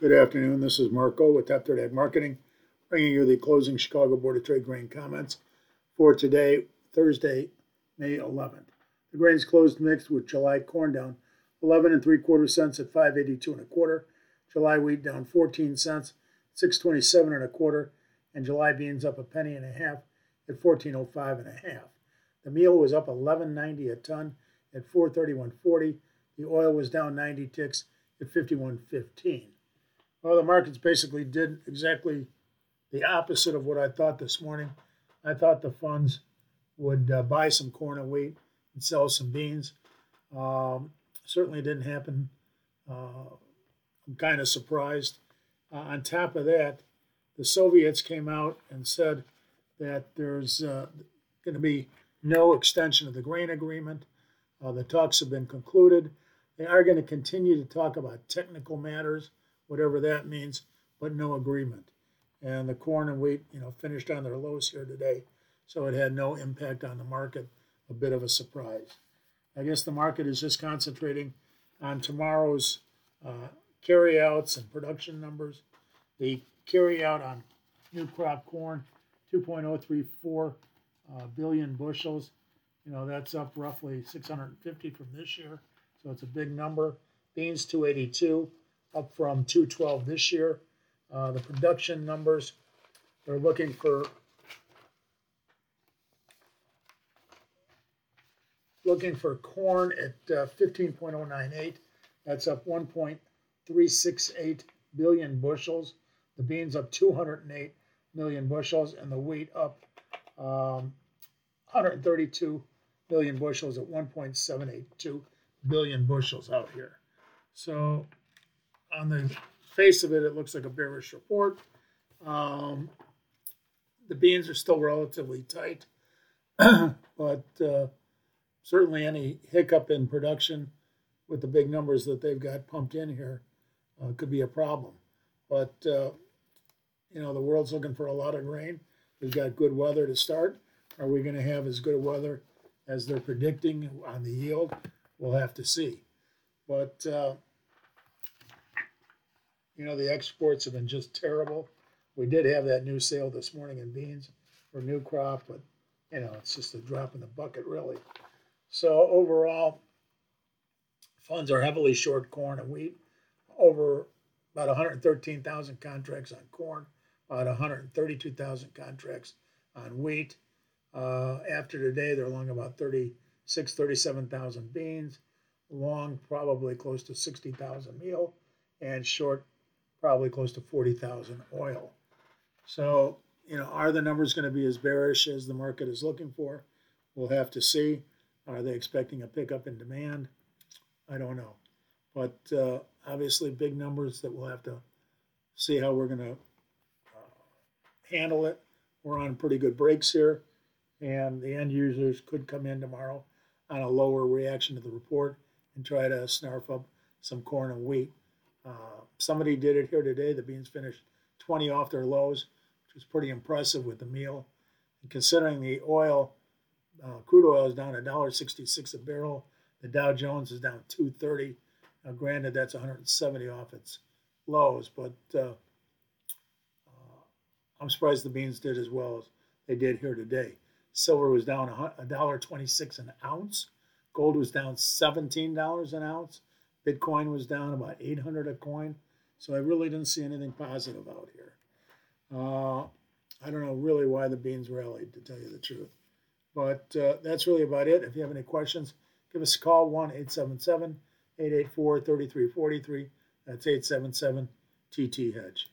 Good afternoon. This is Marco with Top Third Ag Marketing, bringing you the closing Chicago Board of Trade grain comments for today, Thursday, May 11th. The grains closed mixed with July corn down 11 and three quarter cents at 582 and a quarter. July wheat down 14 cents, 627 and a quarter, and July beans up a penny and a half at 1405 and a half. The meal was up 11.90 a ton at 431.40. The oil was down 90 ticks at 51.15. Well, the markets basically did exactly the opposite of what I thought this morning. I thought the funds would uh, buy some corn and wheat and sell some beans. Um, certainly didn't happen. Uh, I'm kind of surprised. Uh, on top of that, the Soviets came out and said that there's uh, going to be no extension of the grain agreement. Uh, the talks have been concluded. They are going to continue to talk about technical matters whatever that means, but no agreement. And the corn and wheat, you know, finished on their lows here today, so it had no impact on the market. A bit of a surprise. I guess the market is just concentrating on tomorrow's uh, carryouts and production numbers. The carryout on new crop corn, 2.034 uh, billion bushels. You know, that's up roughly 650 from this year, so it's a big number. Beans 282 up from 212 this year. Uh, the production numbers, they're looking for looking for corn at uh, 15.098. That's up 1.368 billion bushels. The beans up 208 million bushels, and the wheat up um, 132 million bushels at 1.782 billion bushels out here. So on the face of it, it looks like a bearish report. Um, the beans are still relatively tight, but uh, certainly any hiccup in production with the big numbers that they've got pumped in here uh, could be a problem. But uh, you know, the world's looking for a lot of rain. We've got good weather to start. Are we going to have as good a weather as they're predicting on the yield? We'll have to see. But uh, you know, the exports have been just terrible. We did have that new sale this morning in beans for new crop, but you know, it's just a drop in the bucket, really. So overall, funds are heavily short corn and wheat. Over about 113,000 contracts on corn, about 132,000 contracts on wheat. Uh, after today, they're long about 36, 37,000 beans, long probably close to 60,000 meal, and short probably close to 40,000 oil. So, you know, are the numbers going to be as bearish as the market is looking for? We'll have to see. Are they expecting a pickup in demand? I don't know. But uh, obviously, big numbers that we'll have to see how we're going to uh, handle it. We're on pretty good breaks here, and the end users could come in tomorrow on a lower reaction to the report and try to snarf up some corn and wheat. Uh, somebody did it here today. The beans finished 20 off their lows, which was pretty impressive with the meal. And considering the oil, uh, crude oil is down $1.66 a barrel. The Dow Jones is down 230. Now, granted, that's 170 off its lows, but uh, uh, I'm surprised the beans did as well as they did here today. Silver was down $1.26 an ounce. Gold was down $17 an ounce. Bitcoin was down about 800 a coin. So I really didn't see anything positive out here. Uh, I don't know really why the beans rallied, to tell you the truth. But uh, that's really about it. If you have any questions, give us a call 1 877 884 3343. That's 877 TT Hedge.